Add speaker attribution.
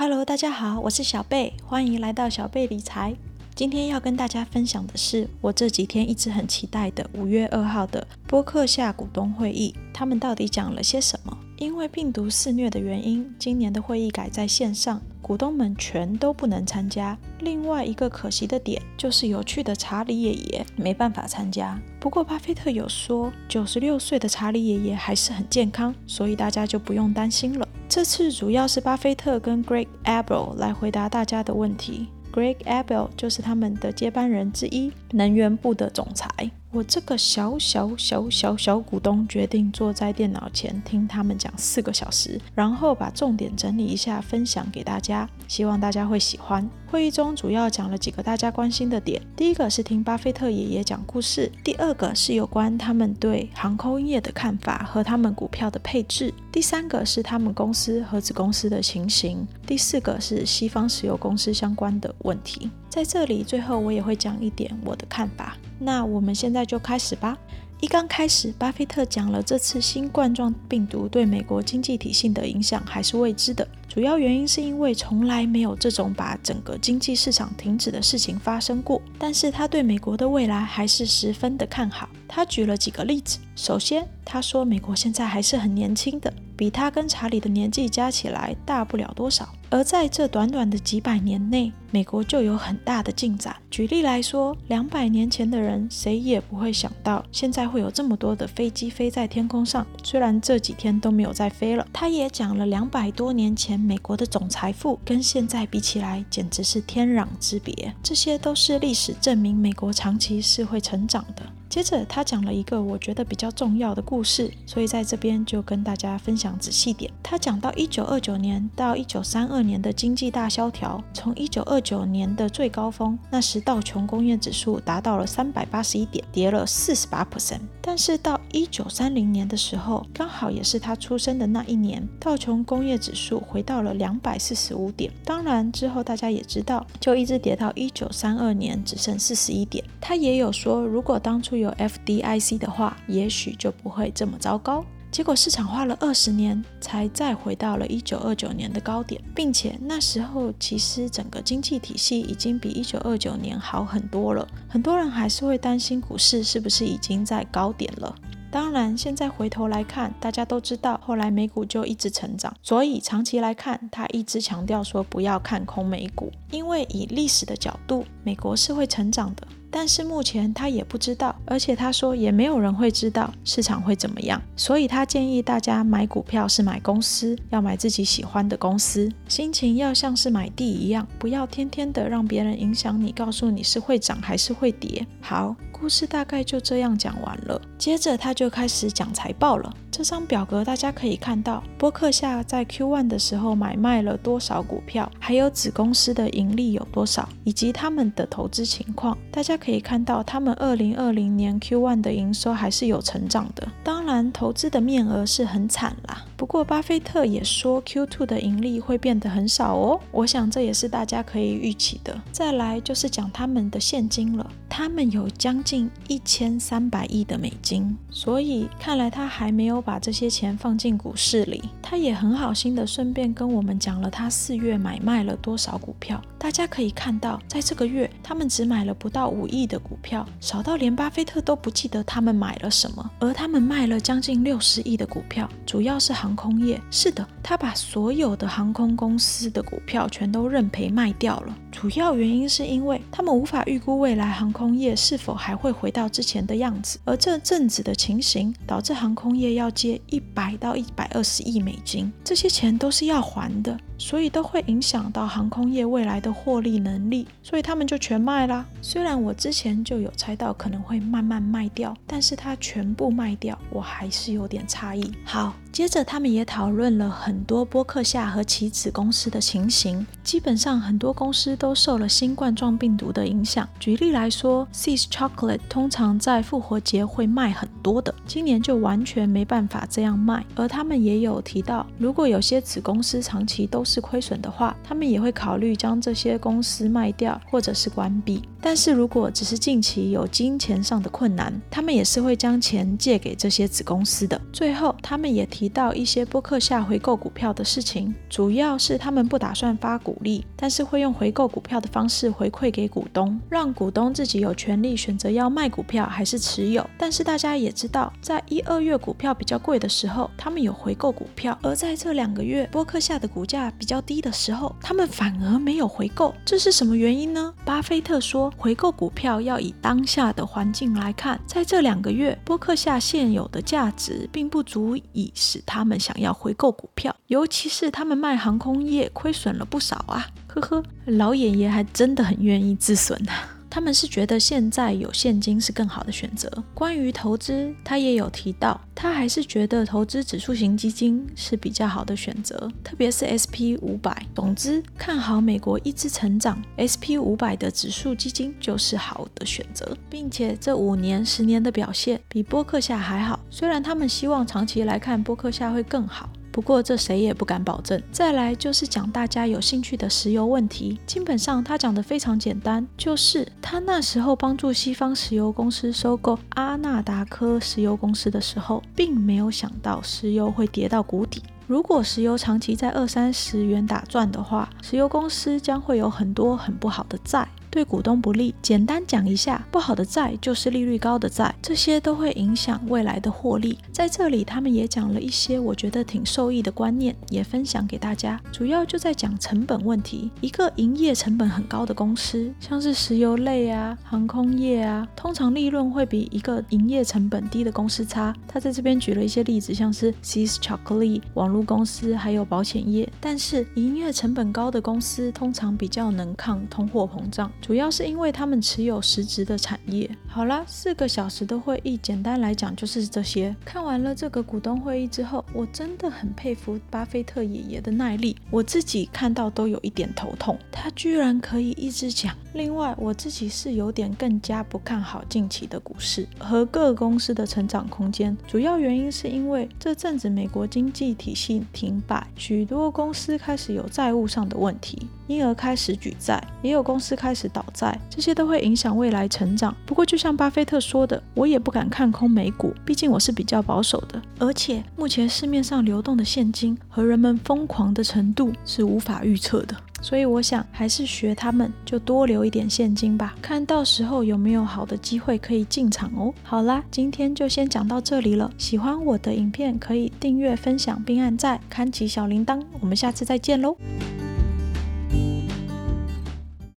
Speaker 1: Hello，大家好，我是小贝，欢迎来到小贝理财。今天要跟大家分享的是我这几天一直很期待的五月二号的播客下股东会议，他们到底讲了些什么？因为病毒肆虐的原因，今年的会议改在线上，股东们全都不能参加。另外一个可惜的点就是有趣的查理爷爷没办法参加。不过巴菲特有说，九十六岁的查理爷爷还是很健康，所以大家就不用担心了。这次主要是巴菲特跟 Greg Abel 来回答大家的问题。Greg Abel 就是他们的接班人之一，能源部的总裁。我这个小小小小小股东决定坐在电脑前听他们讲四个小时，然后把重点整理一下分享给大家，希望大家会喜欢。会议中主要讲了几个大家关心的点，第一个是听巴菲特爷爷讲故事，第二个是有关他们对航空业的看法和他们股票的配置，第三个是他们公司和子公司的情形，第四个是西方石油公司相关的问题。在这里，最后我也会讲一点我的看法。那我们现在就开始吧。一刚开始，巴菲特讲了这次新冠状病毒对美国经济体系的影响还是未知的，主要原因是因为从来没有这种把整个经济市场停止的事情发生过。但是他对美国的未来还是十分的看好。他举了几个例子，首先他说美国现在还是很年轻的，比他跟查理的年纪加起来大不了多少。而在这短短的几百年内，美国就有很大的进展。举例来说，两百年前的人谁也不会想到，现在会有这么多的飞机飞在天空上。虽然这几天都没有再飞了。他也讲了两百多年前美国的总财富跟现在比起来，简直是天壤之别。这些都是历史证明美国长期是会成长的。接着，他讲了一个我觉得比较重要的故事，所以在这边就跟大家分享仔细点。他讲到一九二九年到一九三二年的经济大萧条，从一九二九年的最高峰，那时道琼工业指数达到了三百八十一点，跌了四十八 percent。但是到一九三零年的时候，刚好也是他出生的那一年，道琼工业指数回到了两百四十五点。当然之后大家也知道，就一直跌到一九三二年只剩四十一点。他也有说，如果当初有 FDIC 的话，也许就不会这么糟糕。结果市场花了二十年，才再回到了一九二九年的高点，并且那时候其实整个经济体系已经比一九二九年好很多了。很多人还是会担心股市是不是已经在高点了。当然，现在回头来看，大家都知道，后来美股就一直成长，所以长期来看，他一直强调说不要看空美股，因为以历史的角度，美国是会成长的。但是目前他也不知道，而且他说也没有人会知道市场会怎么样，所以他建议大家买股票是买公司，要买自己喜欢的公司，心情要像是买地一样，不要天天的让别人影响你，告诉你是会涨还是会跌。好。故事大概就这样讲完了，接着他就开始讲财报了。这张表格大家可以看到，波克夏在 Q1 的时候买卖了多少股票，还有子公司的盈利有多少，以及他们的投资情况。大家可以看到，他们二零二零年 Q1 的营收还是有成长的。当然，投资的面额是很惨啦。不过，巴菲特也说 Q2 的盈利会变得很少哦。我想这也是大家可以预期的。再来就是讲他们的现金了，他们有将近一千三百亿的美金，所以看来他还没有把这些钱放进股市里。他也很好心的顺便跟我们讲了他四月买卖了多少股票。大家可以看到，在这个月他们只买了不到五亿的股票，少到连巴菲特都不记得他们买了什么。而他们卖了将近六十亿的股票，主要是行。航空业是的，他把所有的航空公司的股票全都认赔卖掉了。主要原因是因为他们无法预估未来航空业是否还会回到之前的样子，而这阵子的情形导致航空业要借一百到一百二十亿美金，这些钱都是要还的。所以都会影响到航空业未来的获利能力，所以他们就全卖啦。虽然我之前就有猜到可能会慢慢卖掉，但是它全部卖掉，我还是有点诧异。好，接着他们也讨论了很多波克夏和其子公司的情形，基本上很多公司都受了新冠状病毒的影响。举例来说 s e a s Chocolate 通常在复活节会卖很多的，今年就完全没办法这样卖。而他们也有提到，如果有些子公司长期都是亏损的话，他们也会考虑将这些公司卖掉，或者是关闭。但是如果只是近期有金钱上的困难，他们也是会将钱借给这些子公司的。最后，他们也提到一些波克夏回购股票的事情，主要是他们不打算发股利，但是会用回购股票的方式回馈给股东，让股东自己有权利选择要卖股票还是持有。但是大家也知道，在一二月股票比较贵的时候，他们有回购股票；而在这两个月波克夏的股价比较低的时候，他们反而没有回购，这是什么原因呢？巴菲特说，回购股票要以当下的环境来看，在这两个月波克夏现有的价值并不足以使他们想要回购股票，尤其是他们卖航空业亏损了不少啊，呵呵，老爷爷还真的很愿意自损啊。他们是觉得现在有现金是更好的选择。关于投资，他也有提到，他还是觉得投资指数型基金是比较好的选择，特别是 SP 五百。总之，看好美国一直成长，SP 五百的指数基金就是好的选择，并且这五年、十年的表现比波克夏还好。虽然他们希望长期来看波克夏会更好。不过这谁也不敢保证。再来就是讲大家有兴趣的石油问题，基本上他讲的非常简单，就是他那时候帮助西方石油公司收购阿纳达科石油公司的时候，并没有想到石油会跌到谷底。如果石油长期在二三十元打转的话，石油公司将会有很多很不好的债。对股东不利。简单讲一下，不好的债就是利率高的债，这些都会影响未来的获利。在这里，他们也讲了一些我觉得挺受益的观念，也分享给大家。主要就在讲成本问题。一个营业成本很高的公司，像是石油类啊、航空业啊，通常利润会比一个营业成本低的公司差。他在这边举了一些例子，像是 Seas 巧克力、网络公司，还有保险业。但是营业成本高的公司，通常比较能抗通货膨胀。主要是因为他们持有实质的产业。好啦，四个小时的会议，简单来讲就是这些。看完了这个股东会议之后，我真的很佩服巴菲特爷爷的耐力，我自己看到都有一点头痛，他居然可以一直讲。另外，我自己是有点更加不看好近期的股市和各公司的成长空间，主要原因是因为这阵子美国经济体系停摆，许多公司开始有债务上的问题。因而开始举债，也有公司开始倒债，这些都会影响未来成长。不过，就像巴菲特说的，我也不敢看空美股，毕竟我是比较保守的。而且，目前市面上流动的现金和人们疯狂的程度是无法预测的，所以我想还是学他们，就多留一点现金吧，看到时候有没有好的机会可以进场哦。好啦，今天就先讲到这里了。喜欢我的影片可以订阅、分享并按赞，开启小铃铛。我们下次再见喽。